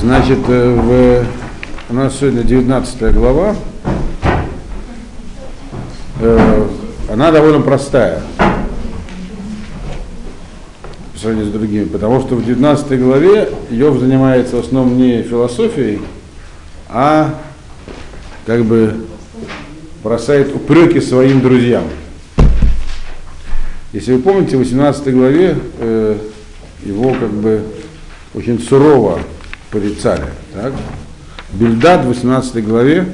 Значит, в, у нас сегодня 19 глава. Она довольно простая по сравнению с другими, потому что в 19 главе Йов занимается в основном не философией, а как бы бросает упреки своим друзьям. Если вы помните, в 18 главе э, его как бы очень сурово порицали. Так? Бельдад в 18 главе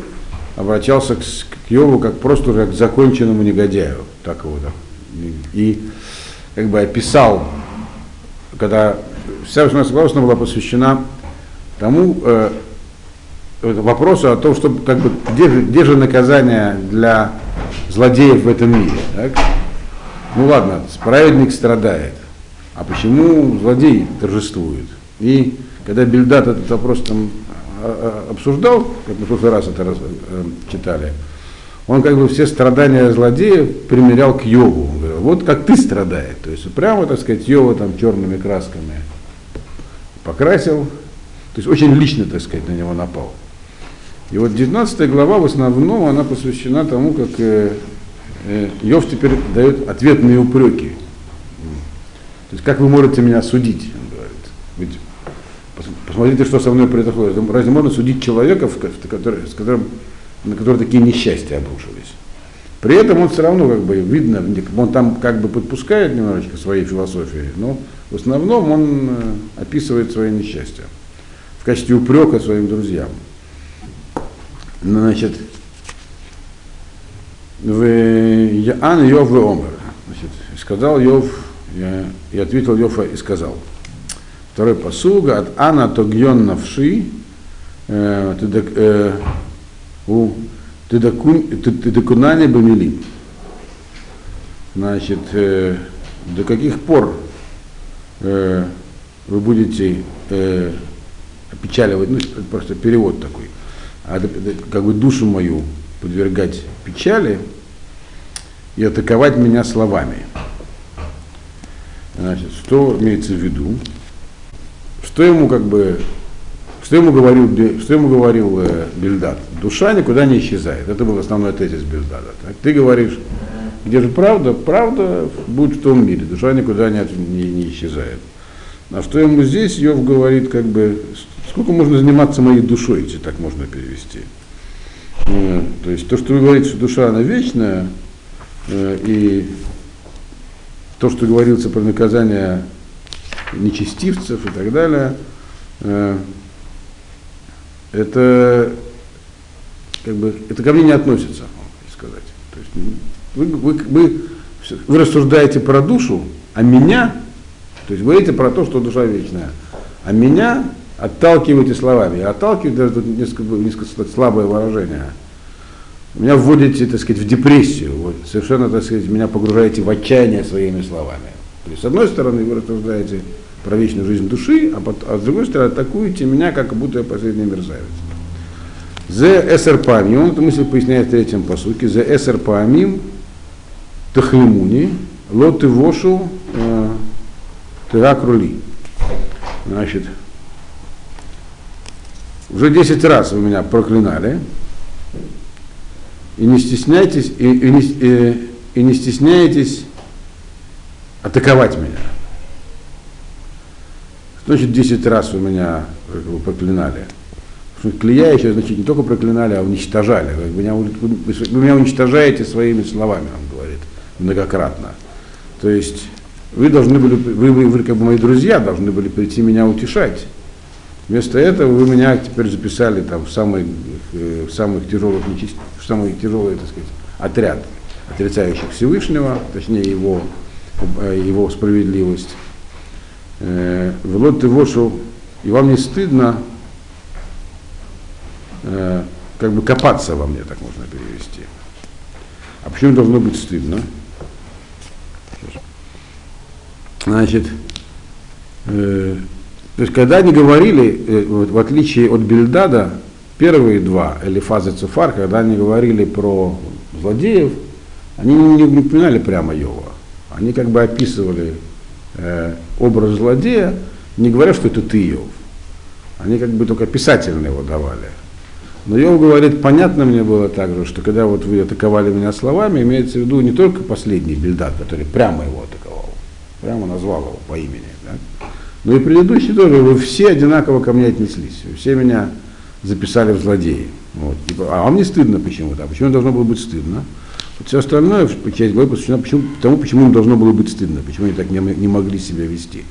обращался к, к Йову как просто уже к законченному негодяю. Так его так. И как бы описал, когда вся 18 глава была посвящена тому э, вопросу о том, что как бы, где, же, где же наказание для злодеев в этом мире. Так? Ну ладно, праведник страдает. А почему злодей торжествует? И когда Бельдат этот вопрос там а, а, обсуждал, как мы в прошлый раз это раз, э, читали, он как бы все страдания злодея примерял к Йову. Он говорил, вот как ты страдаешь. То есть прямо, так сказать, Йова там черными красками покрасил. То есть очень лично, так сказать, на него напал. И вот 19 глава в основном она посвящена тому, как э, э, Йов теперь дает ответные упреки. Как вы можете меня судить, он говорит. Ведь посмотрите, что со мной происходит. Разве можно судить человека, который, с которым, на который такие несчастья обрушились? При этом он все равно, как бы, видно, он там как бы подпускает немножечко своей философии, но в основном он э, описывает свои несчастья в качестве упрека своим друзьям. Значит, в Яан Йов Омер. Значит, сказал Йов, и ответил Йов и сказал. Второй посуга от Ана Тогьон Навши, э, у Тедакунане Бамили. Значит, э, до каких пор э, вы будете опечаливать, ну, просто перевод такой, а, как бы душу мою подвергать печали и атаковать меня словами. Значит, что имеется в виду? Что ему как бы, что ему говорил, что ему говорил э, Бельдад? Душа никуда не исчезает. Это был основной тезис Бельдада. Так? Ты говоришь, где же правда? Правда будет в том мире. Душа никуда не, не, не исчезает. А что ему здесь, Йов говорит, как бы, сколько можно заниматься моей душой, если так можно перевести. Э, то есть то, что вы говорите, что душа, она вечная, э, и то, что говорится про наказание нечестивцев и так далее, э, это как бы это ко мне не относится, сказать. То есть вы, вы, вы, вы рассуждаете про душу, а меня то есть говорите про то, что душа вечная. А меня отталкиваете словами. Я отталкиваю, даже несколько, несколько слабое выражение. Меня вводите, так сказать, в депрессию. Вот, совершенно, так сказать, меня погружаете в отчаяние своими словами. То есть, с одной стороны, вы рассуждаете про вечную жизнь души, а, под, а с другой стороны, атакуете меня, как будто я последний мерзавец. Зе эсер памим, он эту мысль поясняет в третьем посуке, зе эсер памим тахлимуни, лоты вошу э, Тырак рули. Значит, уже 10 раз вы меня проклинали, и не стесняйтесь, и, и, не, и, и не стесняйтесь атаковать меня. Значит, 10 раз вы меня как бы, проклинали. Клея еще, значит, не только проклинали, а уничтожали. Вы меня, вы, меня уничтожаете своими словами, он говорит, многократно. То есть вы должны были, вы, вы, вы как бы мои друзья должны были прийти меня утешать. Вместо этого вы меня теперь записали там в самый, э, в самых тяжелых в самый тяжелый, так сказать, отряд отрицающих Всевышнего, точнее его, э, его справедливость. Э, Влот ты вошу, и вам не стыдно как бы копаться во мне, так можно перевести. А почему должно быть стыдно? Значит, э, то есть, когда они говорили, э, вот, в отличие от Бельдада, первые два, Элифаз и Цуфар, когда они говорили про злодеев, они не, не упоминали прямо Йова. Они как бы описывали э, образ злодея не говорят, что это ты, Иов. Они как бы только писательно его давали. Но Йов говорит, понятно мне было также, что когда вот вы атаковали меня словами, имеется в виду не только последний Бельдат, который прямо его атаковал, прямо назвал его по имени, да? но и предыдущий тоже, вы все одинаково ко мне отнеслись, вы все меня записали в злодеи. Вот. А вам не стыдно почему-то. А почему должно было быть стыдно? Вот все остальное, часть главы посвящена почему, тому, почему им должно было быть стыдно, почему они так не, не могли себя вести.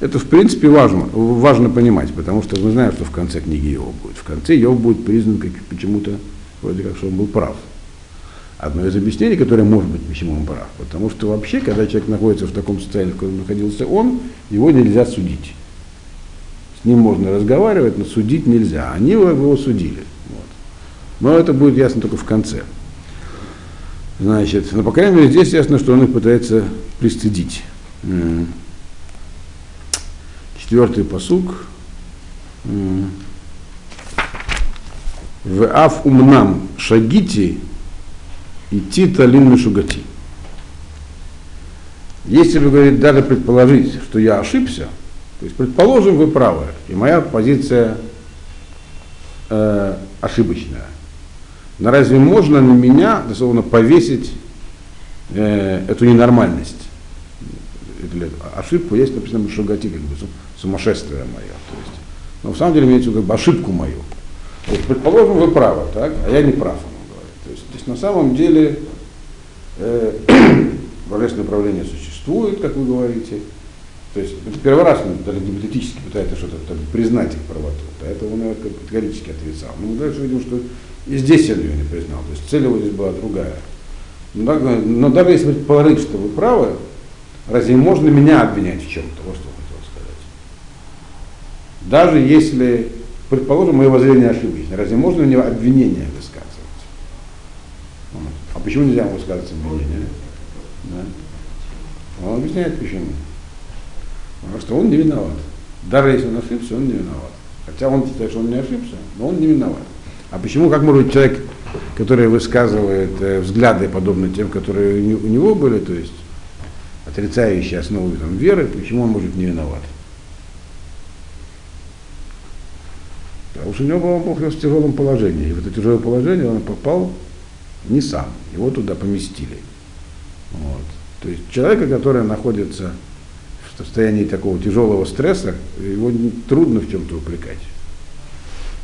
Это, в принципе, важно, важно понимать, потому что мы знаем, что в конце книги Иов будет. В конце Иов будет признан как, почему-то, вроде как, что он был прав. Одно из объяснений, которое может быть, почему он прав. Потому что вообще, когда человек находится в таком состоянии, в котором находился он, его нельзя судить. С ним можно разговаривать, но судить нельзя. Они его судили. Вот. Но это будет ясно только в конце. Значит, но по крайней мере здесь ясно, что он их пытается пристыдить. Четвертый посук. В аф умнам шагити идти талим шугати. Если вы, говорит, даже предположить, что я ошибся, то есть, предположим, вы правы, и моя позиция э, ошибочная. Но разве можно на меня, дословно, повесить э, эту ненормальность? ошибку есть написано Шагати, как бы сумасшествие мое. То есть, но в самом деле имеется как бы ошибку мою. То есть, предположим, вы правы, так, а я не прав, он говорит. То есть, здесь на самом деле э, божественное правление существует, как вы говорите. То есть это первый раз он даже гипотетически пытается что-то так, признать их правоту. До этого он ее категорически отрицал. Но мы дальше видим, что и здесь он ее не признал. То есть цель его здесь была другая. Но, но даже если предположить, что вы правы, разве можно меня обвинять в чем-то? Вот что даже если, предположим, мое воззрение ошибочное, разве можно него обвинение высказывать? А почему нельзя высказывать обвинение? Да? Он объясняет почему. Потому что он не виноват. Даже если он ошибся, он не виноват. Хотя он считает, что он не ошибся, но он не виноват. А почему, как может быть человек, который высказывает э, взгляды, подобные тем, которые у него были, то есть отрицающие основы там, веры, почему он может не виноват? Потому что у него был, был в тяжелом положении. И в это тяжелое положение он попал не сам. Его туда поместили. Вот. То есть человека, который находится состоянии такого тяжелого стресса, его трудно в чем-то упрекать.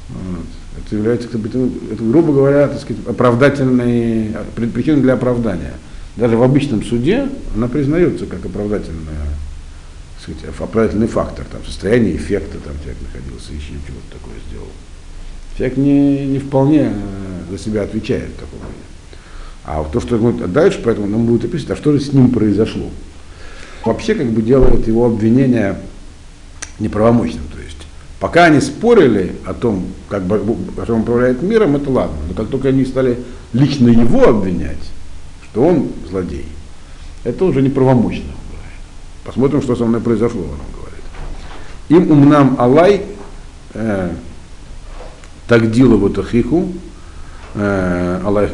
Вот. Это является, это, грубо говоря, так сказать, оправдательной, причиной для оправдания. Даже в обычном суде она признается как оправдательная сказать, оправдательный фактор, там, состояние эффекта, там человек находился, еще чего-то такое сделал. Человек не, не вполне э, за себя отвечает в таком. А то, что будет дальше, поэтому нам будет описать, а что же с ним произошло. Вообще как бы делает его обвинение неправомочным. То есть пока они спорили о том, как бы, он управляет миром, это ладно. Но как только они стали лично его обвинять, что он злодей, это уже неправомочно. Посмотрим, что со мной произошло, он говорит. Им умнам алай э, тагдилову тахиху, э,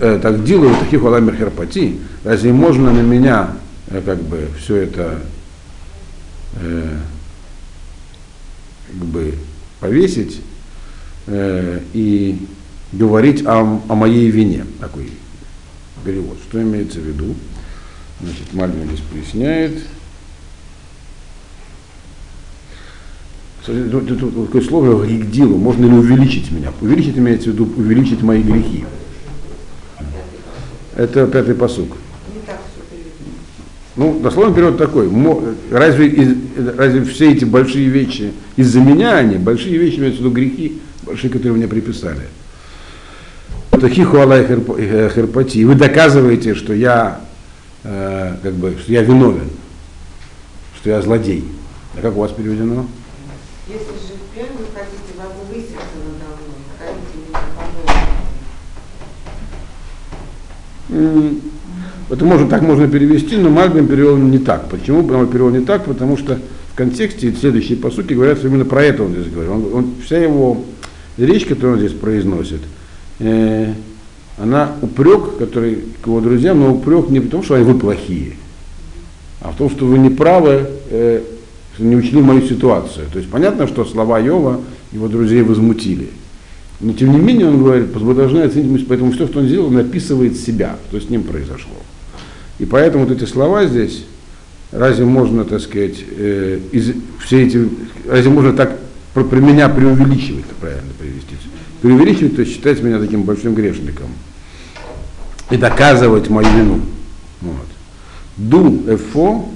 э, тагдилову тахиху алай мерхерпати, разве можно на меня как бы все это э, как бы повесить э, и говорить о, о моей вине. Такой перевод. Что имеется в виду? Значит, Мальбин здесь поясняет. такое слово «ригдилу», можно ли увеличить меня? Увеличить имеется в виду увеличить мои грехи. Это пятый посук. Ну, дословно перевод такой. Разве, из, разве все эти большие вещи из-за меня они, большие вещи имеются в виду грехи, большие, которые мне приписали. Это хиху Аллах херпати. И вы доказываете, что я, э, как бы, что я виновен, что я злодей. А как у вас переведено? Если же впрямь вы хотите возвыситься надо мной, храните меня по Это можно, так можно перевести, но Мальбин перевел не так. Почему он перевел не так? Потому что в контексте следующие по сути говорят, что именно про это он здесь говорит. Он, он, вся его речь, которую он здесь произносит, э, она упрек, который к его друзьям, но упрек не потому, что они вы плохие, а в том, что вы не правы, э, что не учли мою ситуацию. То есть понятно, что слова Йова его друзей возмутили. Но тем не менее он говорит, вы должны оценить, поэтому все, что он сделал, он описывает себя, что с ним произошло. И поэтому вот эти слова здесь, разве можно, так сказать, э, из, все эти, разве можно так про, про меня преувеличивать, правильно привести? Преувеличивать, то есть считать меня таким большим грешником и доказывать мою вину. Вот. Ду эфо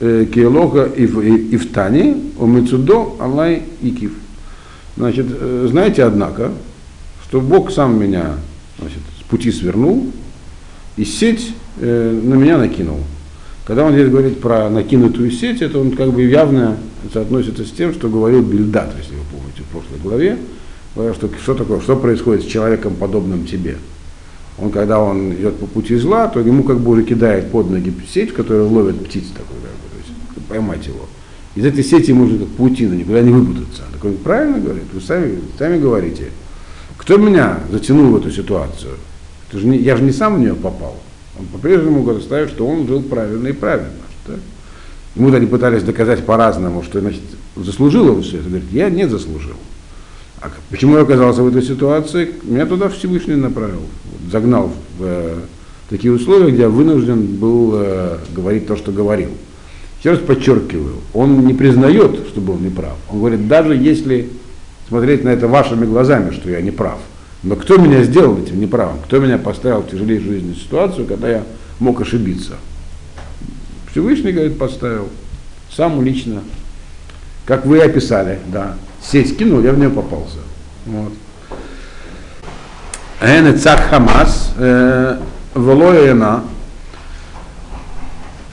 э, киелога и в тане, омицудо алай икив. Значит, э, знаете, однако, что Бог сам меня значит, с пути свернул, и сеть э, на меня накинул. Когда он здесь говорит про накинутую сеть, это он как бы явно соотносится с тем, что говорил Бильдат, если вы помните, в прошлой главе, что, что такое, что происходит с человеком, подобным тебе. Он, когда он идет по пути зла, то ему как бы уже кидает под ноги сеть, которая ловит птиц такой, как бы, то есть поймать его. Из этой сети можно как паутина, никуда не выпутаться. Так он правильно говорит, вы сами, сами говорите. Кто меня затянул в эту ситуацию? Это же не, я же не сам в нее попал. Он по-прежнему ставит, что он жил правильно и правильно. Да? Ему они пытались доказать по-разному, что значит, заслужил он все это. Говорит, я не заслужил. А почему я оказался в этой ситуации? Меня туда Всевышний направил, загнал в э, такие условия, где я вынужден был э, говорить то, что говорил. Еще раз подчеркиваю, он не признает, что был неправ. Он говорит, даже если смотреть на это вашими глазами, что я не прав, но кто меня сделал этим неправым? Кто меня поставил в тяжелейшую жизненную ситуацию, когда я мог ошибиться? Всевышний, говорит, поставил. Сам лично. Как вы описали, да. Сеть кинул, я в нее попался. Вот. Эн цак хамас, э, волоена,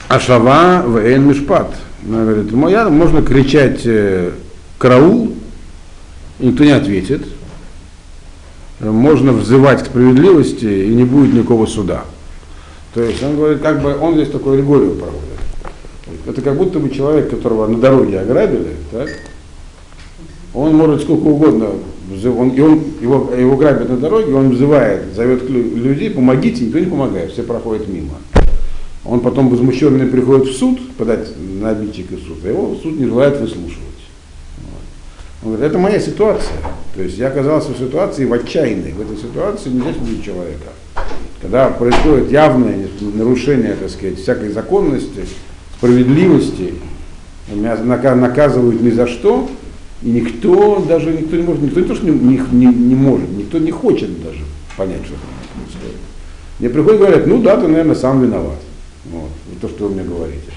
ашава в эн мишпат. Она говорит, можно кричать э, караул, никто не ответит, можно взывать к справедливости и не будет никакого суда. То есть он говорит, как бы он здесь такой аллегорию проводит. Это как будто бы человек, которого на дороге ограбили, так, он может сколько угодно, он, и он, его, его грабят на дороге, он взывает, зовет людей, помогите, никто не помогает, все проходят мимо. Он потом возмущенный приходит в суд, подать на обидчика суд, а его суд не желает выслушивать. Он говорит, это моя ситуация. То есть я оказался в ситуации в отчаянной. В этой ситуации нельзя судить человека. Когда происходит явное нарушение, так сказать, всякой законности, справедливости, меня наказывают ни за что, и никто даже никто не может, никто не то, что не, не, не может, никто не хочет даже понять, что происходит. Мне приходят и говорят, ну да, ты, наверное, сам виноват. Вот, то, что вы мне говорите.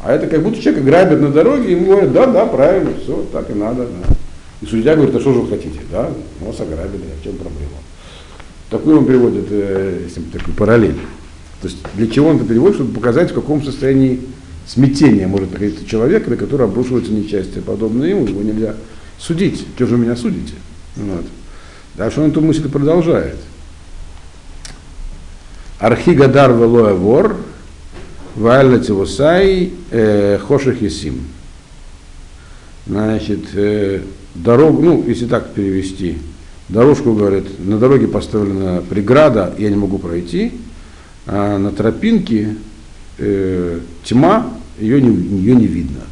А это как будто человека грабят на дороге, и ему говорят, да, да, правильно, все, так и надо. Да. И судья говорит, а что же вы хотите? Да, вас ограбили, а в чем проблема? Такой он приводит, э, если такой параллель. То есть для чего он это переводит, чтобы показать, в каком состоянии смятения может находиться человек, на который обрушивается несчастье, подобное ему, его нельзя судить. Что же вы меня судите? Вот. Дальше он эту мысль продолжает. Архигадар велоя вор, Валя Тивусай э, Хоших Исим. Значит, э, дорогу, ну, если так перевести, дорожку, говорит, на дороге поставлена преграда, я не могу пройти, а на тропинке э, тьма, ее не, ее не видно.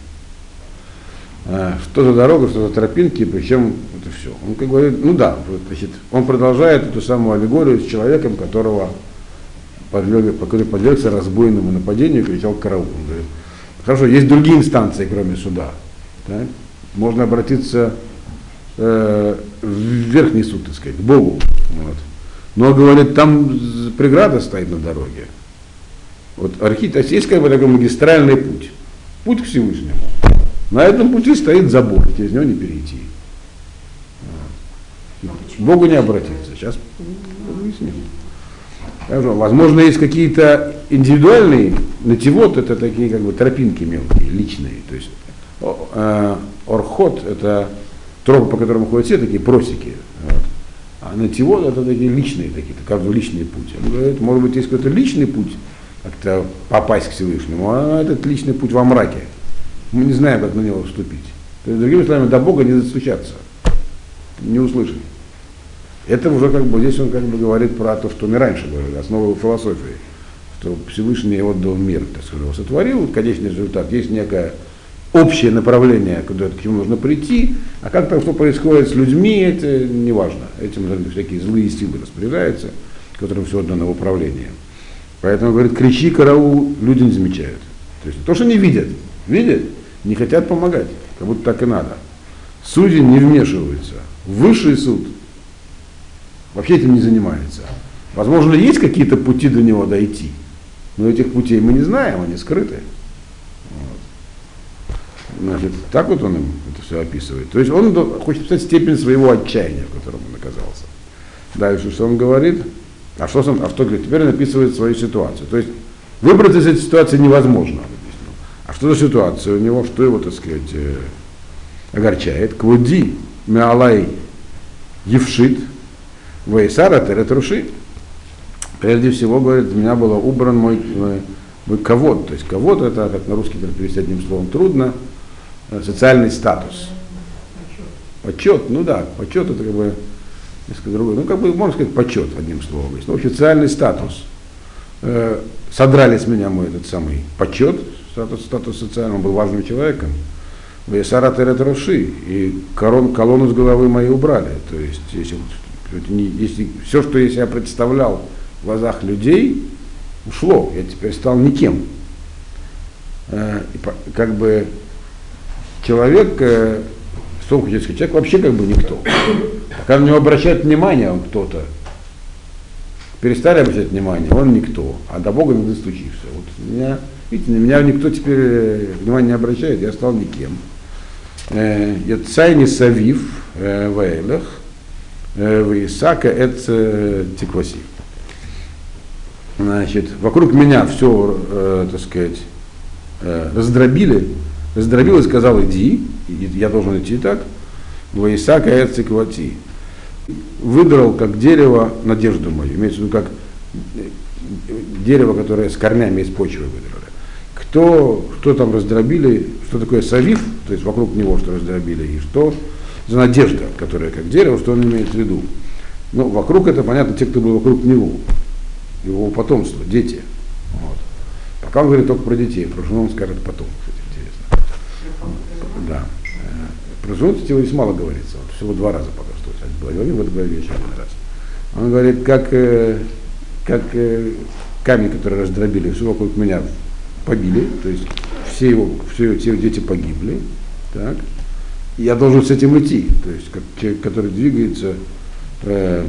А, что за дорога, что за тропинки, причем это все. Он как говорит, ну да, значит, он продолжает эту самую аллегорию с человеком, которого подлег, который подвергся разбойному нападению, кричал караул. Говорит, хорошо, есть другие инстанции, кроме суда. Да? Можно обратиться э, в верхний суд, так сказать, к Богу. Вот. Но, говорит, там преграда стоит на дороге. Вот архит, есть как бы такой магистральный путь. Путь к Всевышнему. На этом пути стоит забор, через него не перейти. Богу не обратиться. Сейчас выясним. Возможно, есть какие-то индивидуальные, нативот это такие как бы тропинки мелкие, личные. То есть э, орхот это тропы, по которым ходят все такие просеки. Вот. А нативот это такие личные, такие, как бы личный путь. Он говорит, может быть, есть какой-то личный путь, как-то попасть к Всевышнему, а этот личный путь во мраке. Мы не знаем, как на него вступить. То есть, другими словами, до Бога не застучаться, не услышать. Это уже как бы, здесь он как бы говорит про то, что мы раньше говорили, основу философии, что Всевышний отдал мир, так сказать, сотворил, конечный результат, есть некая общее направление, куда к чему нужно прийти, а как там что происходит с людьми, это не важно. Этим всякие злые силы распоряжаются, которым все отдано в управление. Поэтому, говорит, кричи, караул, люди не замечают. То есть то, что не видят, видят, не хотят помогать, как будто так и надо. Судьи не вмешиваются. Высший суд вообще этим не занимается. Возможно, есть какие-то пути до него дойти, но этих путей мы не знаем, они скрыты. Значит, так вот он им это все описывает. То есть он хочет писать степень своего отчаяния, в котором он оказался. Дальше, что он говорит? А что, он, а что говорит? Теперь он описывает свою ситуацию. То есть выбраться из этой ситуации невозможно. А что за ситуация у него, что его, так сказать, э, огорчает? Квуди, Меалай, Евшит, Вейсара, Теретруши. Прежде всего, говорит, у меня был убран мой, мой, ковод. То есть ковод это, как на русский перевести одним словом, трудно. Э, социальный статус. Почет, ну да, почет это как бы несколько другое. Ну, как бы, можно сказать, почет, одним словом. Ну, официальный статус. Э, содрали с меня мой этот самый почет, статус, статус социальный, он был важным человеком. Весара Теретроши, и корон, колонну с головы моей убрали. То есть, если, если все, что я себя представлял в глазах людей, ушло. Я теперь стал никем. Э, как бы человек, э, что хочет сказать, человек вообще как бы никто. Когда на него обращает внимание, он кто-то. Перестали обращать внимание, он никто. А до Бога не достучишься. Вот меня, видите, на меня никто теперь э, внимания не обращает, я стал никем. Э, Яцайни Савив Вейлах, в Исака это Тикваси. Значит, вокруг меня все, э, так сказать, э, раздробили, раздробил и сказал, иди, я должен идти так, Исаака Эциквати. Выдрал как дерево надежду мою, имеется в виду как дерево, которое с корнями из почвы выдрали. Кто, кто там раздробили, что такое савив, то есть вокруг него что раздробили, и что за надежда, которая как дерево, что он имеет в виду. Ну, вокруг это, понятно, те, кто был вокруг него, его потомство, дети. Вот. Пока он говорит только про детей, про жену он скажет потом. Да. Э, про жену его здесь мало говорится, вот всего два раза пока что. Говорил в этой главе еще один раз. Он говорит, как, э, как э, камень, который раздробили, все вокруг меня побили, то есть все его, все, все дети погибли, так, я должен с этим идти, то есть как человек, который двигается э,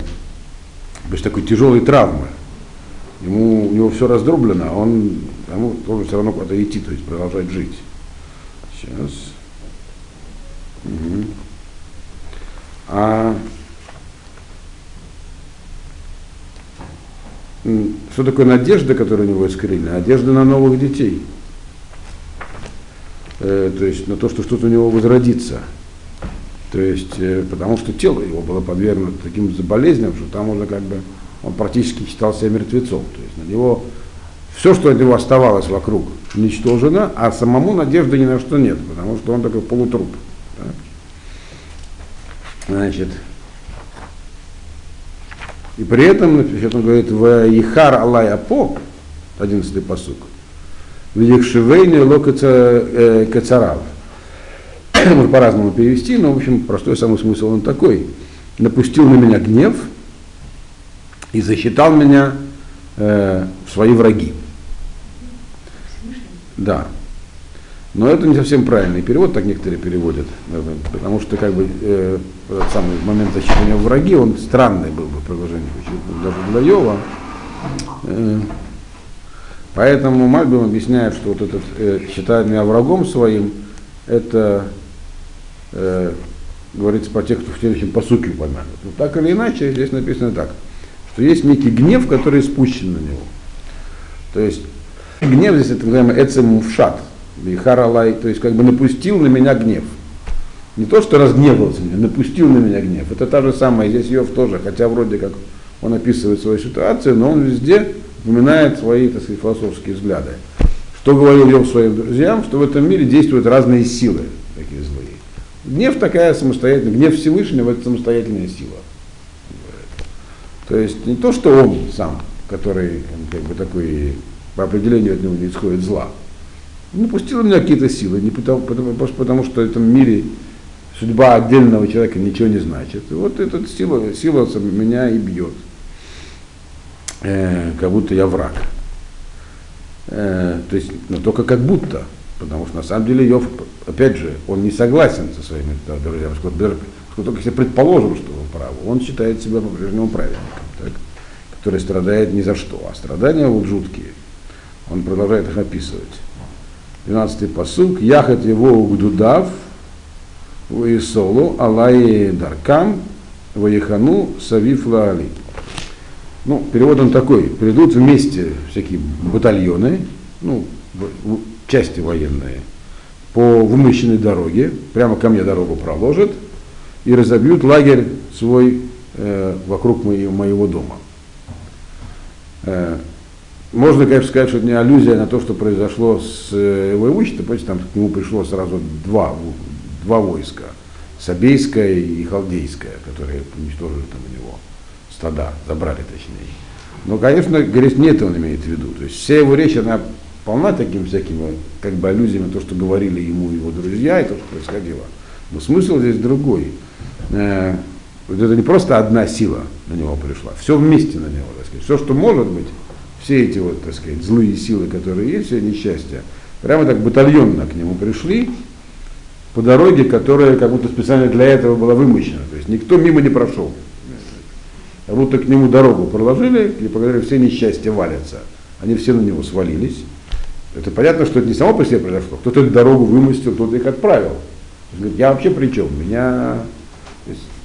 без такой тяжелой травмы, ему, у него все раздроблено, а он ему должен все равно куда-то идти, то есть продолжать жить. Сейчас. Угу. А что такое надежда, которая у него искренняя? Надежда на новых детей. Э, то есть на то, что что-то у него возродится. То есть, э, потому что тело его было подвергнуто таким болезням, что там уже как бы он практически считал себя мертвецом. То есть на него все, что от него оставалось вокруг, уничтожено, а самому надежды ни на что нет, потому что он такой полутруп. Так? Значит, и при этом, значит, он говорит, в Ихар Алай Апо, 11 посук, в Ехшивейне Ло Кацарав. Можно по-разному перевести, но, в общем, простой самый смысл он такой. Напустил на меня гнев и засчитал меня э, в свои враги. Да. Но это не совсем правильный перевод, так некоторые переводят, потому что как бы э, этот самый момент защищения враги, он странный был бы предложение, даже для Йова. Э, поэтому Мальбим объясняет, что вот этот э, считает меня врагом своим, это э, говорится по тексту в следующем посуке упомянут. Но так или иначе, здесь написано так, что есть некий гнев, который спущен на него. То есть Гнев здесь это называемый эцемувшат, харалай, то есть как бы напустил на меня гнев. Не то, что разгневался меня, напустил на меня гнев. Это та же самая, здесь Йов тоже, хотя вроде как он описывает свою ситуацию, но он везде упоминает свои, так сказать, философские взгляды. Что говорил Йов своим друзьям, что в этом мире действуют разные силы, такие злые. Гнев такая самостоятельная, гнев Всевышнего это самостоятельная сила. То есть не то, что он сам, который как бы такой по определению от него не исходит зла. Ну, пустила меня какие-то силы, не потому, потому, потому, что в этом мире судьба отдельного человека ничего не значит. И вот эта сила, сила меня и бьет, э, как будто я враг. Э, то есть, но только как будто. Потому что на самом деле Йов, опять же, он не согласен со своими друзьями. Только если предположим, что он прав, он считает себя по-прежнему праведником, так, который страдает ни за что. А страдания вот жуткие. Он продолжает их описывать. 12-й посук. Яхат его угдудав, Солу, Алай Даркам, Ваехану, Савиф Лаали. Ну, перевод он такой. Придут вместе всякие батальоны, ну, части военные, по вымощенной дороге, прямо ко мне дорогу проложат и разобьют лагерь свой э, вокруг моего, моего дома. Э, можно, конечно, сказать, что это не аллюзия на то, что произошло с э, его имуществом, понимаете, там к нему пришло сразу два, два войска, Сабейское и Халдейское, которые уничтожили там у него стада, забрали точнее. Но, конечно, говорит, не это он имеет в виду. То есть вся его речь, она полна такими всякими как бы аллюзиями, то, что говорили ему его друзья и то, что происходило. Но смысл здесь другой. Э, вот это не просто одна сила на него пришла, все вместе на него, так сказать. Все, что может быть, все эти вот, так сказать, злые силы, которые есть, все несчастья, прямо так батальонно к нему пришли по дороге, которая как будто специально для этого была вымощена. То есть никто мимо не прошел. Будто к нему дорогу проложили, и которой все несчастья валятся. Они все на него свалились. Это понятно, что это не само по себе произошло. Кто-то эту дорогу вымостил, кто-то их отправил. Говорит, я вообще при чем? Меня,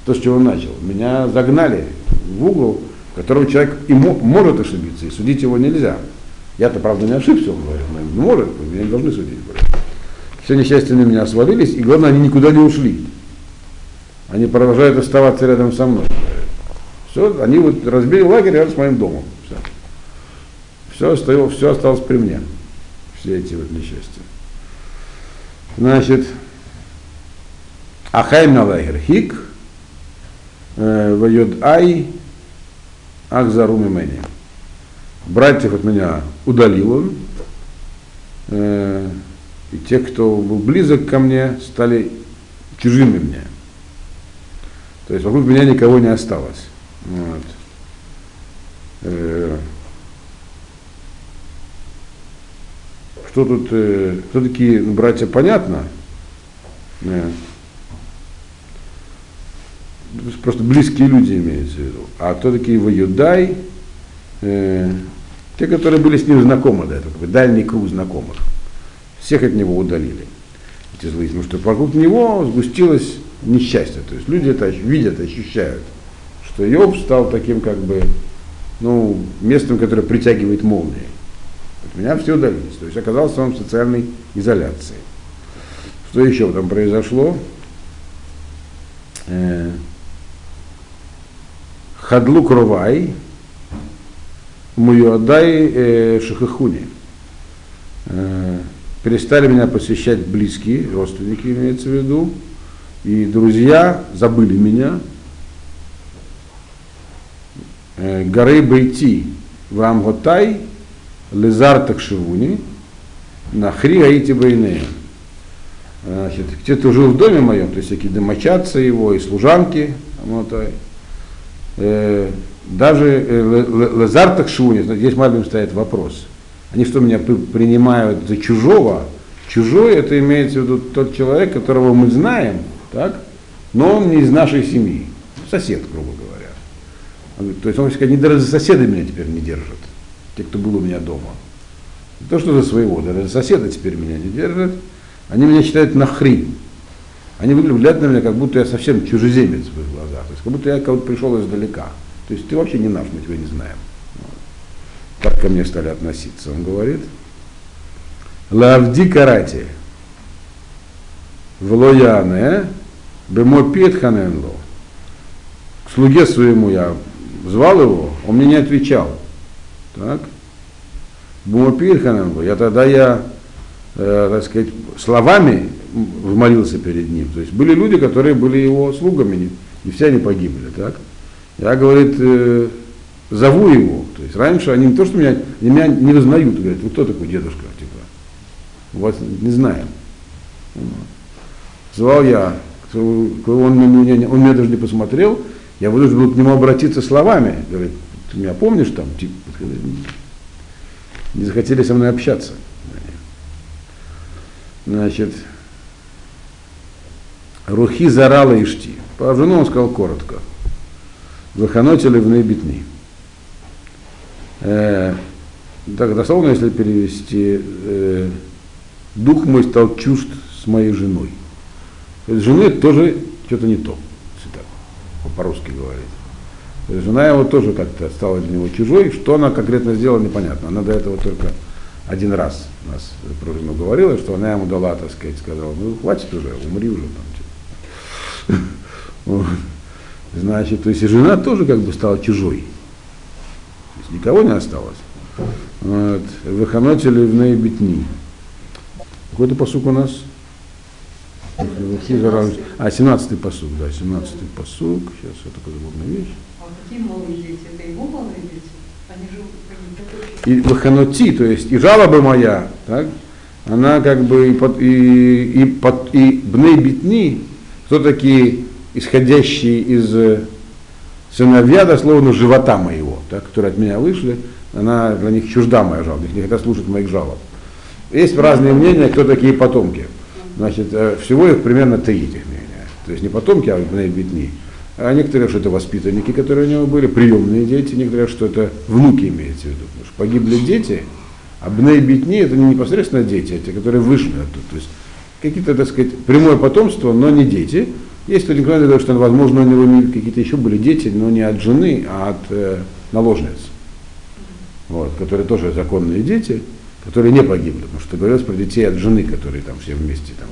то, с чего он начал, меня загнали в угол, в котором человек и может ошибиться, и судить его нельзя. Я-то, правда, не ошибся, он говорит, но может, меня не должны судить. Все несчастья на меня свалились, и главное, они никуда не ушли. Они продолжают оставаться рядом со мной. Все, они вот разбили лагерь рядом с моим домом. Все. Все, осталось, все осталось при мне все эти вот несчастья. Значит, Ахай Малайхер Хик, э, Вайод Ай, Ахзару Мимени. Братьев от меня удалил он, э, и те, кто был близок ко мне, стали чужими мне. То есть вокруг меня никого не осталось. Вот. Э, Что тут, э, кто такие братья, понятно. Да. Просто близкие люди имеются в виду. А кто такие Ваюдай? Э, те, которые были с ним знакомы до этого, дальний круг знакомых. Всех от него удалили. Эти злые, потому что вокруг него сгустилось несчастье. То есть люди это видят, ощущают, что Йоб стал таким как бы, ну, местом, которое притягивает молнии. От меня все удалились. То есть оказался он в социальной изоляции. Что еще там произошло? Э, Хадлу Кровай, Муюадай э, Шахахуни. Э, перестали меня посещать близкие, родственники имеется в виду, и друзья забыли меня. Горы Бейти, Вам Готай, Лезар Такшивуни, Нахри Аити Байнея. Где-то жил в доме моем, то есть всякие домочадцы его и служанки, вот, э, даже Лазар Такшуни, здесь Мальбим стоит вопрос. Они что, меня принимают за чужого? Чужой это имеется в виду тот человек, которого мы знаем, так? но он не из нашей семьи. Сосед, грубо говоря. То есть он сказать, они даже за меня теперь не держат те, кто был у меня дома. Не то, что за своего, даже соседа теперь меня не держат. Они меня считают нахрин. Они выглядят на меня, как будто я совсем чужеземец в их глазах. То есть, как будто я будто пришел издалека. То есть ты вообще не наш, мы тебя не знаем. Так ко мне стали относиться. Он говорит, Лавди карати. Влояне, бемо петханенло. К слуге своему я звал его, он мне не отвечал. Так? Бумапирханангу, я тогда я, э, так сказать, словами молился перед ним. То есть были люди, которые были его слугами, и все они погибли. Так? Я, говорит, э, зову его. То есть раньше они не то, что меня, они меня не вызнают, говорят, вы кто такой дедушка? Типа. Вот не знаем. Звал я, он, меня, он меня даже не посмотрел, я вынужден был к нему обратиться словами. Говорит, ты меня помнишь там? Типа, не захотели со мной общаться. Значит, Рухи зарала ишти. По жену он сказал коротко. Ваханотили в битни. Э, так дословно, если перевести, э, дух мой стал чужд с моей женой. Жены тоже что-то не то, по-русски говорить. Жена его тоже как-то стала для него чужой. Что она конкретно сделала, непонятно. Она до этого только один раз нас про жену говорила, что она ему дала, так сказать, сказала, ну хватит уже, умри уже там. Значит, то есть и жена тоже как бы стала чужой. То есть никого не осталось. Вот. Выханотели в наибитни. Какой-то посук у нас? А, 17-й посук, да, 17-й посук. Сейчас это такая удобная вещь. А какие малые дети? Это его малые дети? Они живут и ваханоти, то есть и жалоба моя, так, она как бы и, под, и, и, под, и бней битни, кто такие исходящие из э, сыновья, дословно, живота моего, так, которые от меня вышли, она для них чужда моя жалоба, их не хотят слушать моих жалоб. Есть разные мнения, кто такие потомки. Значит, э, всего их примерно три этих мнения. То есть не потомки, а битни. А некоторые, что это воспитанники, которые у него были, приемные дети, некоторые, что это внуки имеется в виду. Потому что погибли дети, а бней битни это не непосредственно дети, а те, которые вышли оттуда. То есть какие-то, так сказать, прямое потомство, но не дети. Есть кто никто говорит, что, возможно, у него какие-то еще были дети, но не от жены, а от э, наложниц. Вот, которые тоже законные дети, которые не погибли. Потому что говорилось про детей от жены, которые там все вместе там,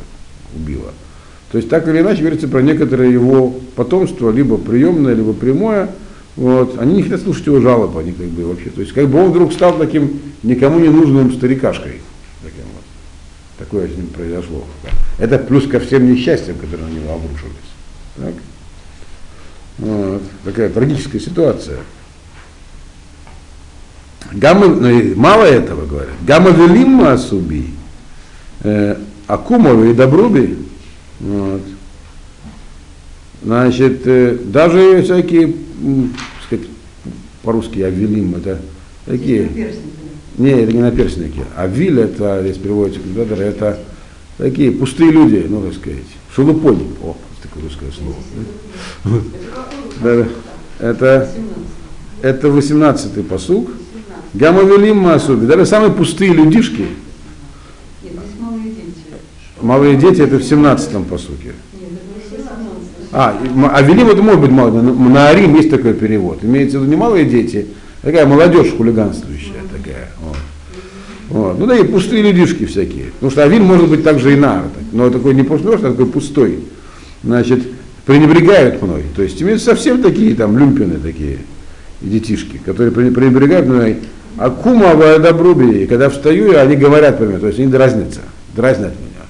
убила. То есть так или иначе говорится про некоторое его потомство, либо приемное, либо прямое. Вот. Они не хотят слушать его жалоб, они как бы вообще. То есть как бы он вдруг стал таким никому не нужным старикашкой. Таким вот. Такое с ним произошло. Это плюс ко всем несчастьям, которые на него обрушились. Так? Вот. Такая трагическая ситуация. Гамма, ну, мало этого говорят. Гамма велимма асуби, э, акумова и добруби, вот. Значит, э, даже всякие, сказать, по-русски авилим, это такие. Не, это не наперстники. Авиль, это, здесь переводится комментатор, это такие пустые люди, ну, так сказать, шелупони. О, такое русское слово. Это, это 18-й посуг. Гамавелим Масуби. Даже самые пустые людишки, Малые дети это в 17-м посуке. А, а Велим это может быть мало, на Арим есть такой перевод. Имеется в виду не малые дети, а такая молодежь хулиганствующая такая. Вот. Вот. Ну да и пустые людишки всякие. Потому что Авин может быть также и нар, но такой не пустой, а такой пустой. Значит, пренебрегают мной. То есть имеют совсем такие там люмпины такие, детишки, которые пренебрегают мной. А кума добруби, когда встаю, они говорят про меня, то есть они дразнятся, дразнят меня.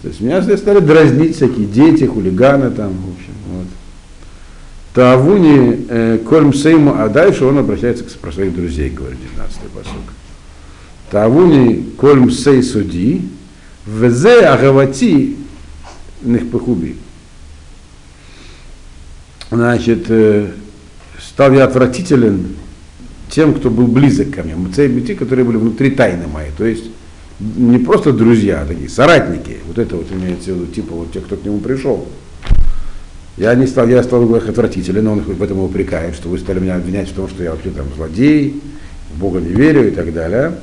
То есть меня стали дразнить всякие дети, хулиганы там, в общем. Вот. Тавуни э, кольм сейму, а дальше он обращается к, про своих друзей, говорит 19-й посок. Тавуни кольм сей суди, везе агавати нехпехуби. Значит, э, стал я отвратителен тем, кто был близок ко мне. Мцей которые были внутри тайны моей. То есть не просто друзья, а такие соратники. Вот это вот имеется в виду, типа вот те, кто к нему пришел. Я не стал, я стал говорить отвратителен, но он в этом упрекает, что вы стали меня обвинять в том, что я вообще там злодей, в Бога не верю и так далее.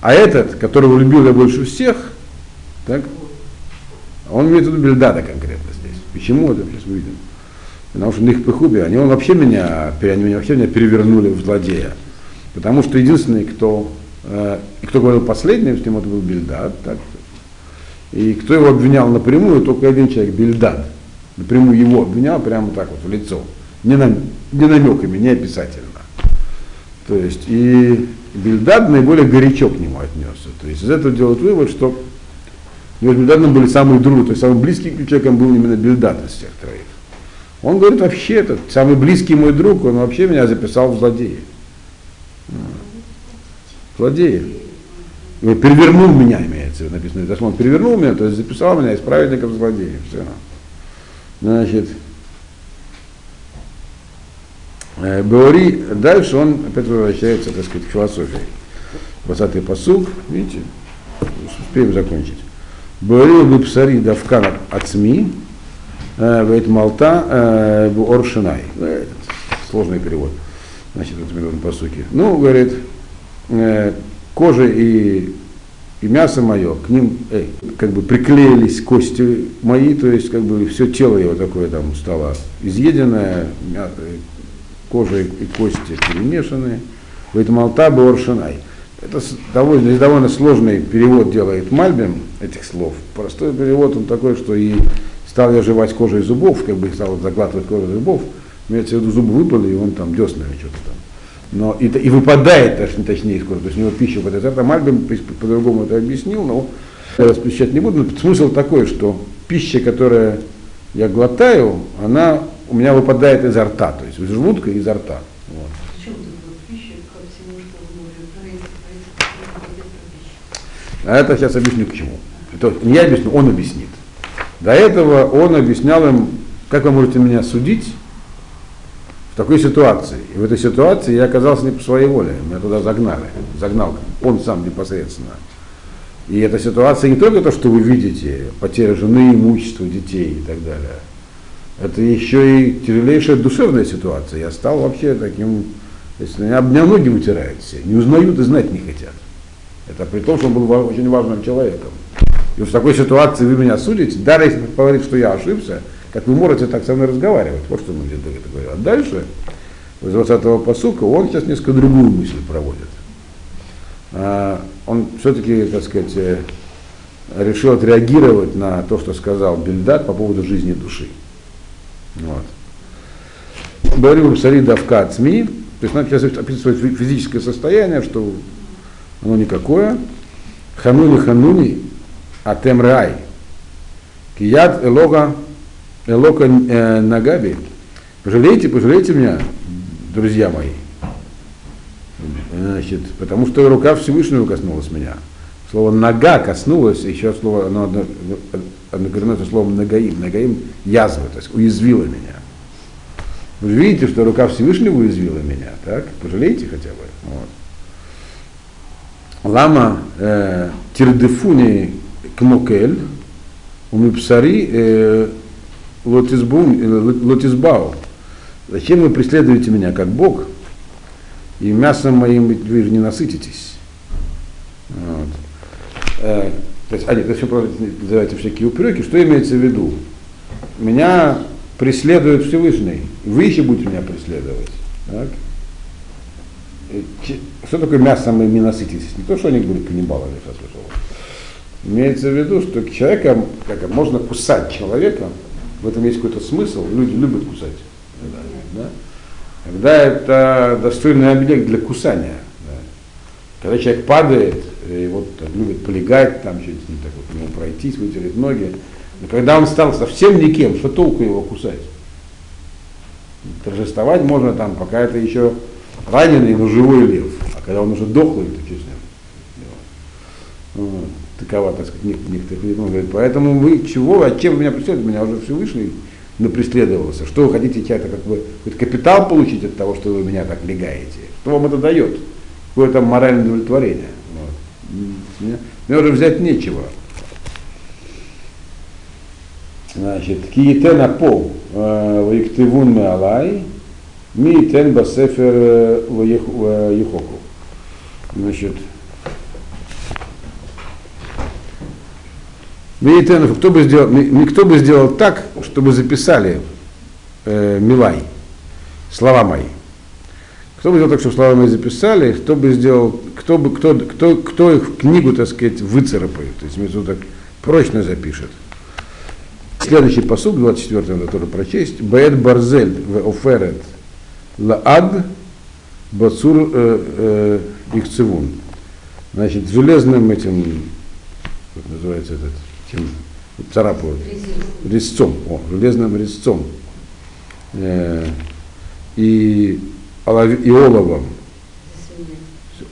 А этот, которого любил я больше всех, так, он имеет в виду Бельдада конкретно здесь. Почему это сейчас увидим? Потому что на их пыхубе, они он вообще меня, они вообще меня перевернули в злодея. Потому что единственный, кто Э, кто говорил последним, с ним это был Бильдад. Так? И кто его обвинял напрямую, только один человек, Бильдад. Напрямую его обвинял прямо так вот в лицо. Не, на, не намеками, не описательно. То есть и Бильдад наиболее горячо к нему отнесся. То есть из этого делают вывод, что у него с Бильдадом были самые дружные, то есть самым близким человеком был именно Бильдад из всех троих. Он говорит, вообще этот самый близкий мой друг, он вообще меня записал в злодеи злодеи. И перевернул меня, имеется в виду, написано, это он перевернул меня, то есть записал меня из праведников в злодеев. Все. Значит, э, Беори, дальше он опять возвращается, так сказать, к философии. 20-й посуг, видите, успеем закончить. Беори бипсари давкан ацми, э, вейт малта э, в оршинай. Сложный перевод. Значит, это минутном посуке. Ну, говорит, кожа и, и мясо мое, к ним эй, как бы приклеились кости мои, то есть как бы все тело его такое там стало изъеденное, кожа и кости перемешанные. В этом алта боршинай. Это довольно, довольно сложный перевод делает Мальбим этих слов. Простой перевод он такой, что и стал я жевать кожей зубов, как бы стал заглатывать кожей зубов, имеется в виду зубы выпали, и он там деснами что-то там но и, и выпадает, точнее, точнее скоро, то есть у него пища вот это. Мальбим по-другому это объяснил, но я распечатать не буду, но смысл такой, что пища, которая я глотаю, она у меня выпадает изо рта, то есть из желудка и изо рта. Вот. А это сейчас объясню к чему. Это не я объясню, он объяснит. До этого он объяснял им, как вы можете меня судить, в такой ситуации. И в этой ситуации я оказался не по своей воле. Меня туда загнали. Загнал он сам непосредственно. И эта ситуация не только то, что вы видите, потеря жены, имущества, детей и так далее. Это еще и тяжелейшая душевная ситуация. Я стал вообще таким, если меня, меня ноги вытирают все, не узнают и знать не хотят. Это при том, что он был очень важным человеком. И в такой ситуации вы меня судите, даже если говорит, что я ошибся, как вы можете так со мной разговаривать? Вот что мы где-то говорим. А дальше, с 20-го посука, он сейчас несколько другую мысль проводит. А, он все-таки, так сказать, э, решил отреагировать на то, что сказал Бельдат по поводу жизни души. Вот. Говорил Сари Давка СМИ, то есть надо сейчас описывать физическое состояние, что оно никакое. Хануни хануни, атем рай. Кият элога Элока э, Нагаби, пожалейте, пожалейте меня, друзья мои. Значит, потому что рука Всевышнего коснулась меня. Слово нога коснулось, еще слово, оно однокоренное это слово нагаим. Нагаим язва, то есть уязвила меня. Вы видите, что рука Всевышнего уязвила меня, так? Пожалейте хотя бы. Вот. Лама э, тирдефуни кмокель, умипсари э, лотизбау. Зачем вы преследуете меня как Бог, и мясом моим вы же не насытитесь. Вот. Э, то есть, а нет, называется всякие упреки. Что имеется в виду? Меня преследует Всевышний. Вы еще будете меня преследовать. Так? Что такое мясо мы не насытитесь? Не то, что они говорят каннибалы, я сейчас слышал. Имеется в виду, что человека, как, можно кусать человека, в этом есть какой-то смысл, люди любят кусать. Да? Когда это достойный объект для кусания. Да? Когда человек падает, и вот так, любит полегать, там что-нибудь так вот, ему пройтись, вытереть ноги. Но когда он стал совсем никем, что толку его кусать? Торжествовать можно там, пока это еще раненый, но живой лев. А когда он уже дохлый, то что с ним? Вот такова, так сказать, некоторых говорит, поэтому вы чего, а чем вы меня преследуете? Меня уже Всевышний преследовался. Что вы хотите это как бы хоть капитал получить от того, что вы меня так легаете? Что вам это дает? Какое там моральное удовлетворение? Вот. Мне, мне уже взять нечего. Значит, киетен апо ваиктывун алай, ми тен басефер ваехоку. Значит, кто бы сделал, никто бы сделал так, чтобы записали э, Милай, слова мои. Кто бы сделал так, чтобы слова мои записали, кто бы сделал, кто бы, кто, кто, кто их в книгу, так сказать, выцарапает, то есть между так прочно запишет. Следующий посуд, 24 надо тоже прочесть. Баэт барзель в оферет лаад бацур э, э, ихцевун. Значит, железным этим, как называется этот, чем царапают. Резцом, о, железным резцом. Э, и, и оловом.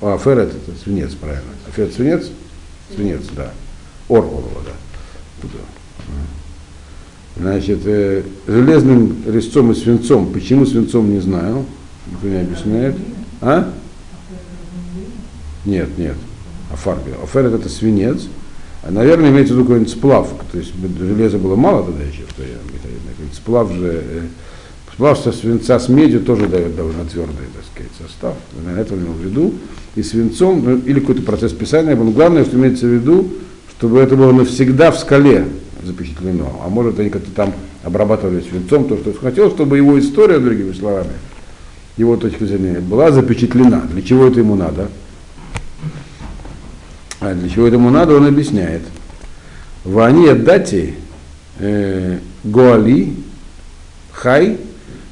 А ферет это свинец, правильно. А ферет свинец, Свинец, да. Орполова, да. Туда. Значит, э, железным резцом и свинцом. Почему свинцом, не знаю. Никто не объясняет. А? Нет, нет. Афар. Афер это свинец. Наверное, имеется в виду какой-нибудь сплав. То есть железа было мало тогда еще в то время. Сплав же, э, сплав со свинца с медью тоже дает довольно твердый, так сказать, состав. Наверное, это имел в виду. И свинцом, ну, или какой-то процесс писания. Но главное, что имеется в виду, чтобы это было навсегда в скале запечатлено. А может, они как-то там обрабатывали свинцом то, что хотел, чтобы его история, другими словами, его точка зрения, была запечатлена. Для чего это ему надо? А для чего это ему надо, он объясняет. Вани отдати э, Гоали Хай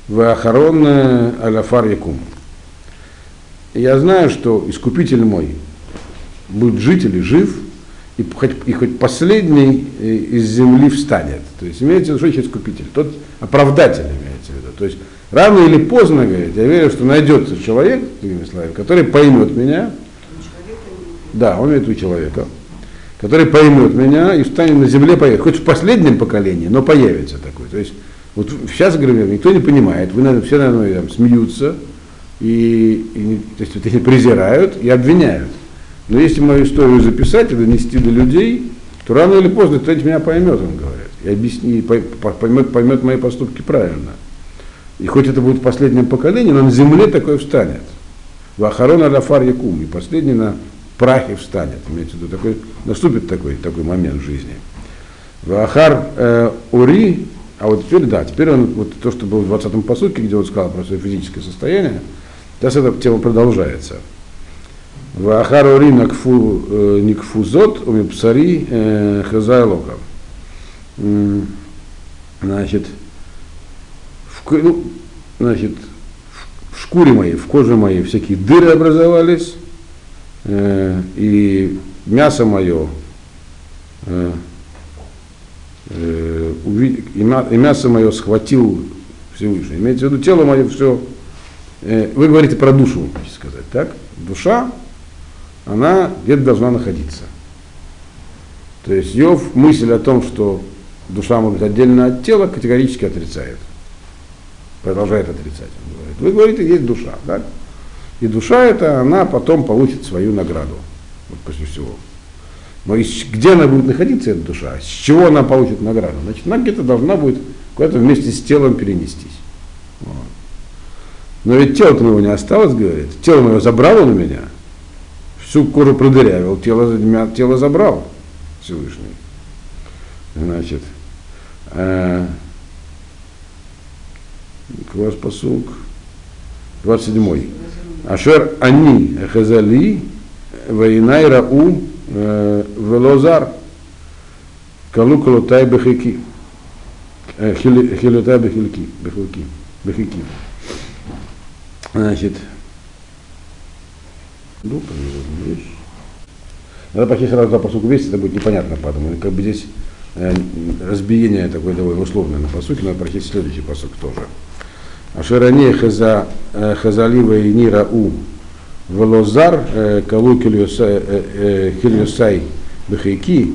Вахарон э, Аляфар Якум. Я знаю, что искупитель мой будет жить или жив, и хоть, и хоть последний э, из земли встанет. То есть имеется в виду, что искупитель, тот оправдатель имеется в виду. То есть рано или поздно, говорит, я верю, что найдется человек, словами, который поймет меня, да, он имеет в виду человека, который поймет меня и встанет на земле, появится. Хоть в последнем поколении, но появится такой. То есть вот сейчас, говорю, никто не понимает, вы, наверное, все, наверное, там, смеются, и, и то есть, вот, презирают и обвиняют. Но если мою историю записать и донести до людей, то рано или поздно кто-нибудь меня поймет, он говорит, и объяснит, поймет, поймет мои поступки правильно. И хоть это будет в последнем поколении, но на земле такое встанет. Вахарон аляфар якум, и последний на прахе встанет. Имеется в виду, такой, наступит такой, такой момент в жизни. Вахар э, Ури, а вот теперь, да, теперь он, вот то, что было в 20-м посуке, где он сказал про свое физическое состояние, сейчас эта тема продолжается. Вахар Ури накфу, э, никфузот, умипсари э, хазайлока. Значит, в, ну, значит, в шкуре моей, в коже моей всякие дыры образовались, и мясо мое, э, э, и мясо мое схватил Всевышний. Имеется в виду тело мое все. Э, вы говорите про душу, сказать, так? Душа, она где-то должна находиться. То есть Йов мысль о том, что душа может быть отдельно от тела, категорически отрицает. Продолжает отрицать. Он говорит. Вы говорите, есть душа, так? И душа эта, она потом получит свою награду, вот после всего. Но из, где она будет находиться, эта душа, с чего она получит награду? Значит, она где-то должна будет куда-то вместе с телом перенестись. Вот. Но ведь тело-то моего не осталось, говорит. Тело мое забрало на меня, всю кожу продырявил, тело, тело забрал Всевышний. Значит, э, класс посук, 27. Ашер они хазали вайнай рау э, велозар. Калу калутай бехики э, хилютай бехилки бехилки бехики. Значит. Ну. Надо почти сразу по посуку вести, это будет непонятно потому Как бы здесь э, разбиение такое довольно условное на посуке, надо прочесть следующий посук тоже. Ашеране э, хазалива и нира у велозар э, калу э, кильосай бехейки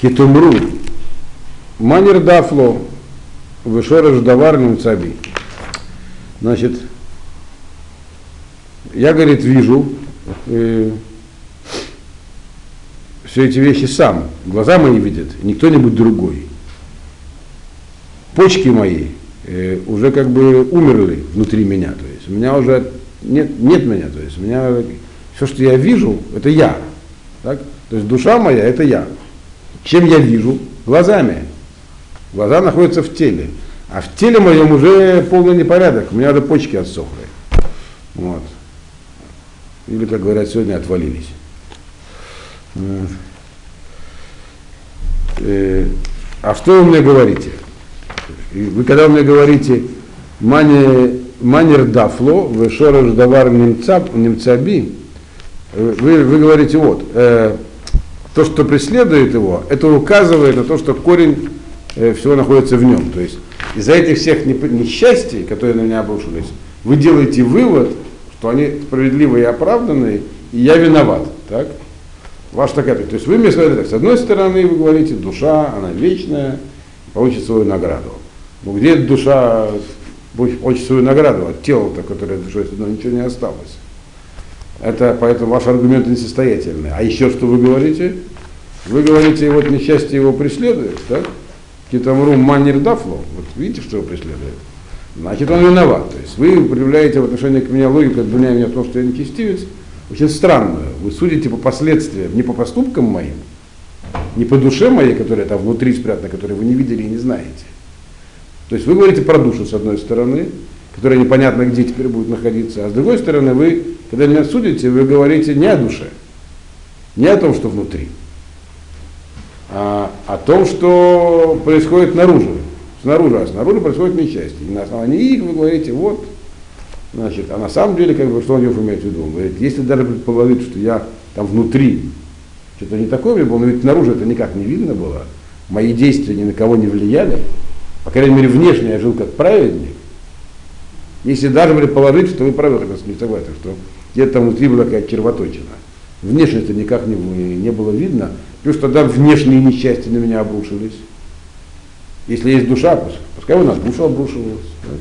китумру манер дафло вышораж давар цаби. Значит, я, говорит, вижу э, все эти вещи сам. Глаза мои видят, не кто-нибудь другой. Почки мои э, уже как бы умерли внутри меня. То есть у меня уже нет, нет меня. То есть у меня все, что я вижу, это я. Так? То есть душа моя это я. Чем я вижу? Глазами. Глаза находятся в теле. А в теле моем уже полный непорядок. У меня уже почки отсохли. Вот. Или, как говорят сегодня, отвалились. Э, а что вы мне говорите? Вы когда мне говорите манер дафло, вы шорож давар немцаби, вы, вы говорите вот, э, то, что преследует его, это указывает на то, что корень э, всего находится в нем. То есть из-за этих всех несчастий, которые на меня обрушились, вы делаете вывод, что они справедливы и оправданы, и я виноват. Так? Ваша такая, то есть вы мне сказали так, с одной стороны вы говорите, душа, она вечная, получит свою награду. Но где душа получит свою награду от тела, которое душой, но ничего не осталось. Это поэтому ваш аргумент несостоятельный. А еще что вы говорите? Вы говорите, вот несчастье его преследует, так? Китамру манер дафло, вот видите, что его преследует? Значит, он виноват. То есть вы проявляете в отношении к меня логику, обвиняя меня в том, что я нечестивец, очень странную. Вы судите по последствиям, не по поступкам моим, не по душе моей, которая там внутри спрятана, которую вы не видели и не знаете. То есть вы говорите про душу с одной стороны, которая непонятно где теперь будет находиться, а с другой стороны вы, когда меня судите, вы говорите не о душе, не о том, что внутри, а о том, что происходит наружу, снаружи, а снаружи происходит несчастье. И на основании их вы говорите, вот, значит, а на самом деле, как бы, что он имеет в виду? Он говорит, если даже предположить, что я там внутри, что-то не такое мне было, но ведь наружу это никак не видно было, мои действия ни на кого не влияли, по крайней мере, внешне я жил как праведник, если даже предположить, что вы правы, так не согласен, что где-то внутри была какая-то червоточина. Внешне это никак не, не было видно, плюс тогда внешние несчастья на меня обрушились. Если есть душа, пускай у нас душа обрушивалась, так,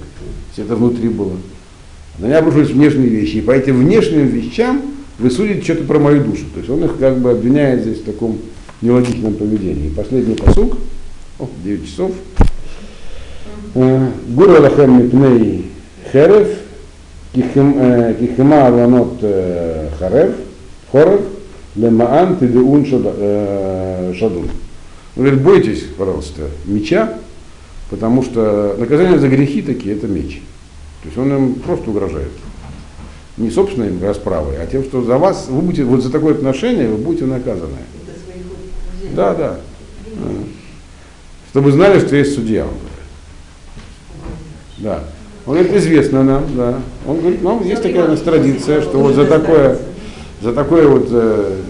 если это внутри было. На меня обрушились внешние вещи, и по этим внешним вещам вы судите что-то про мою душу. То есть он их как бы обвиняет здесь в таком нелогичном поведении. И последний посук, о, 9 часов. Гура лахем мипней херев, кихима аланот харев, хорев, лемаан тидеун шадун. Он говорит, бойтесь, пожалуйста, меча, потому что наказание за грехи такие, это меч. То есть он им просто угрожает. Не собственной расправой, а тем, что за вас, вы будете, вот за такое отношение вы будете наказаны. Да, да. Чтобы знали, что есть судья. Да. Он говорит, известно нам, да. Он говорит, ну, есть такая у нас традиция, что вот за такое, за такое вот э,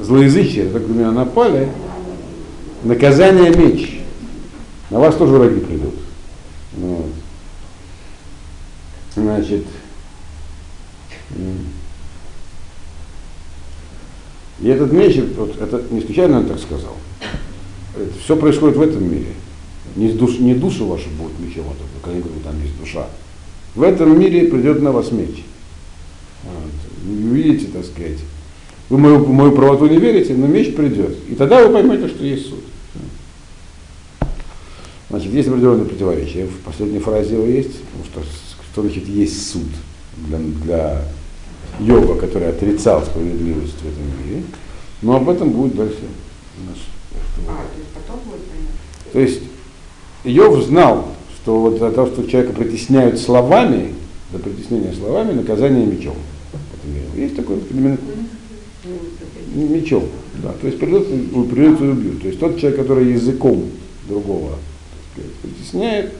злоязычие, так у меня напали, наказание меч. На вас тоже враги придут. Вот. Значит, и этот меч, вот, это не случайно он так сказал. Это все происходит в этом мире. Не, душ, не души ваши будут мечом, вот, когда я говорю, там есть душа. В этом мире придет на вас меч. Вот. Видите, так сказать. Вы мою, мою правоту не верите, но меч придет. И тогда вы поймете, что есть суд. Значит, есть определенное противоречие. В последней фразе его есть, потому что, что значит есть суд для, для йога, который отрицал справедливость в этом мире. Но об этом будет дальше наш А, то есть потом будет понятно. То есть Йов знал, что вот за то, что человека притесняют словами, за притеснение словами, наказание мечом. Есть такой именно мечом. Да, то есть придет, придет и убьют. То есть тот человек, который языком другого сказать, притесняет,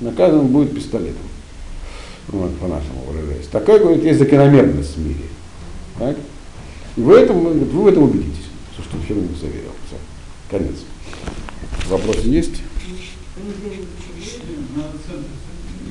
наказан будет пистолетом. Вот, по-нашему выражаясь. Такая, говорит, есть закономерность в мире. Так? И в этом, вы в этом убедитесь, что вообще не заверил. Все. Конец. Вопросы есть? Надо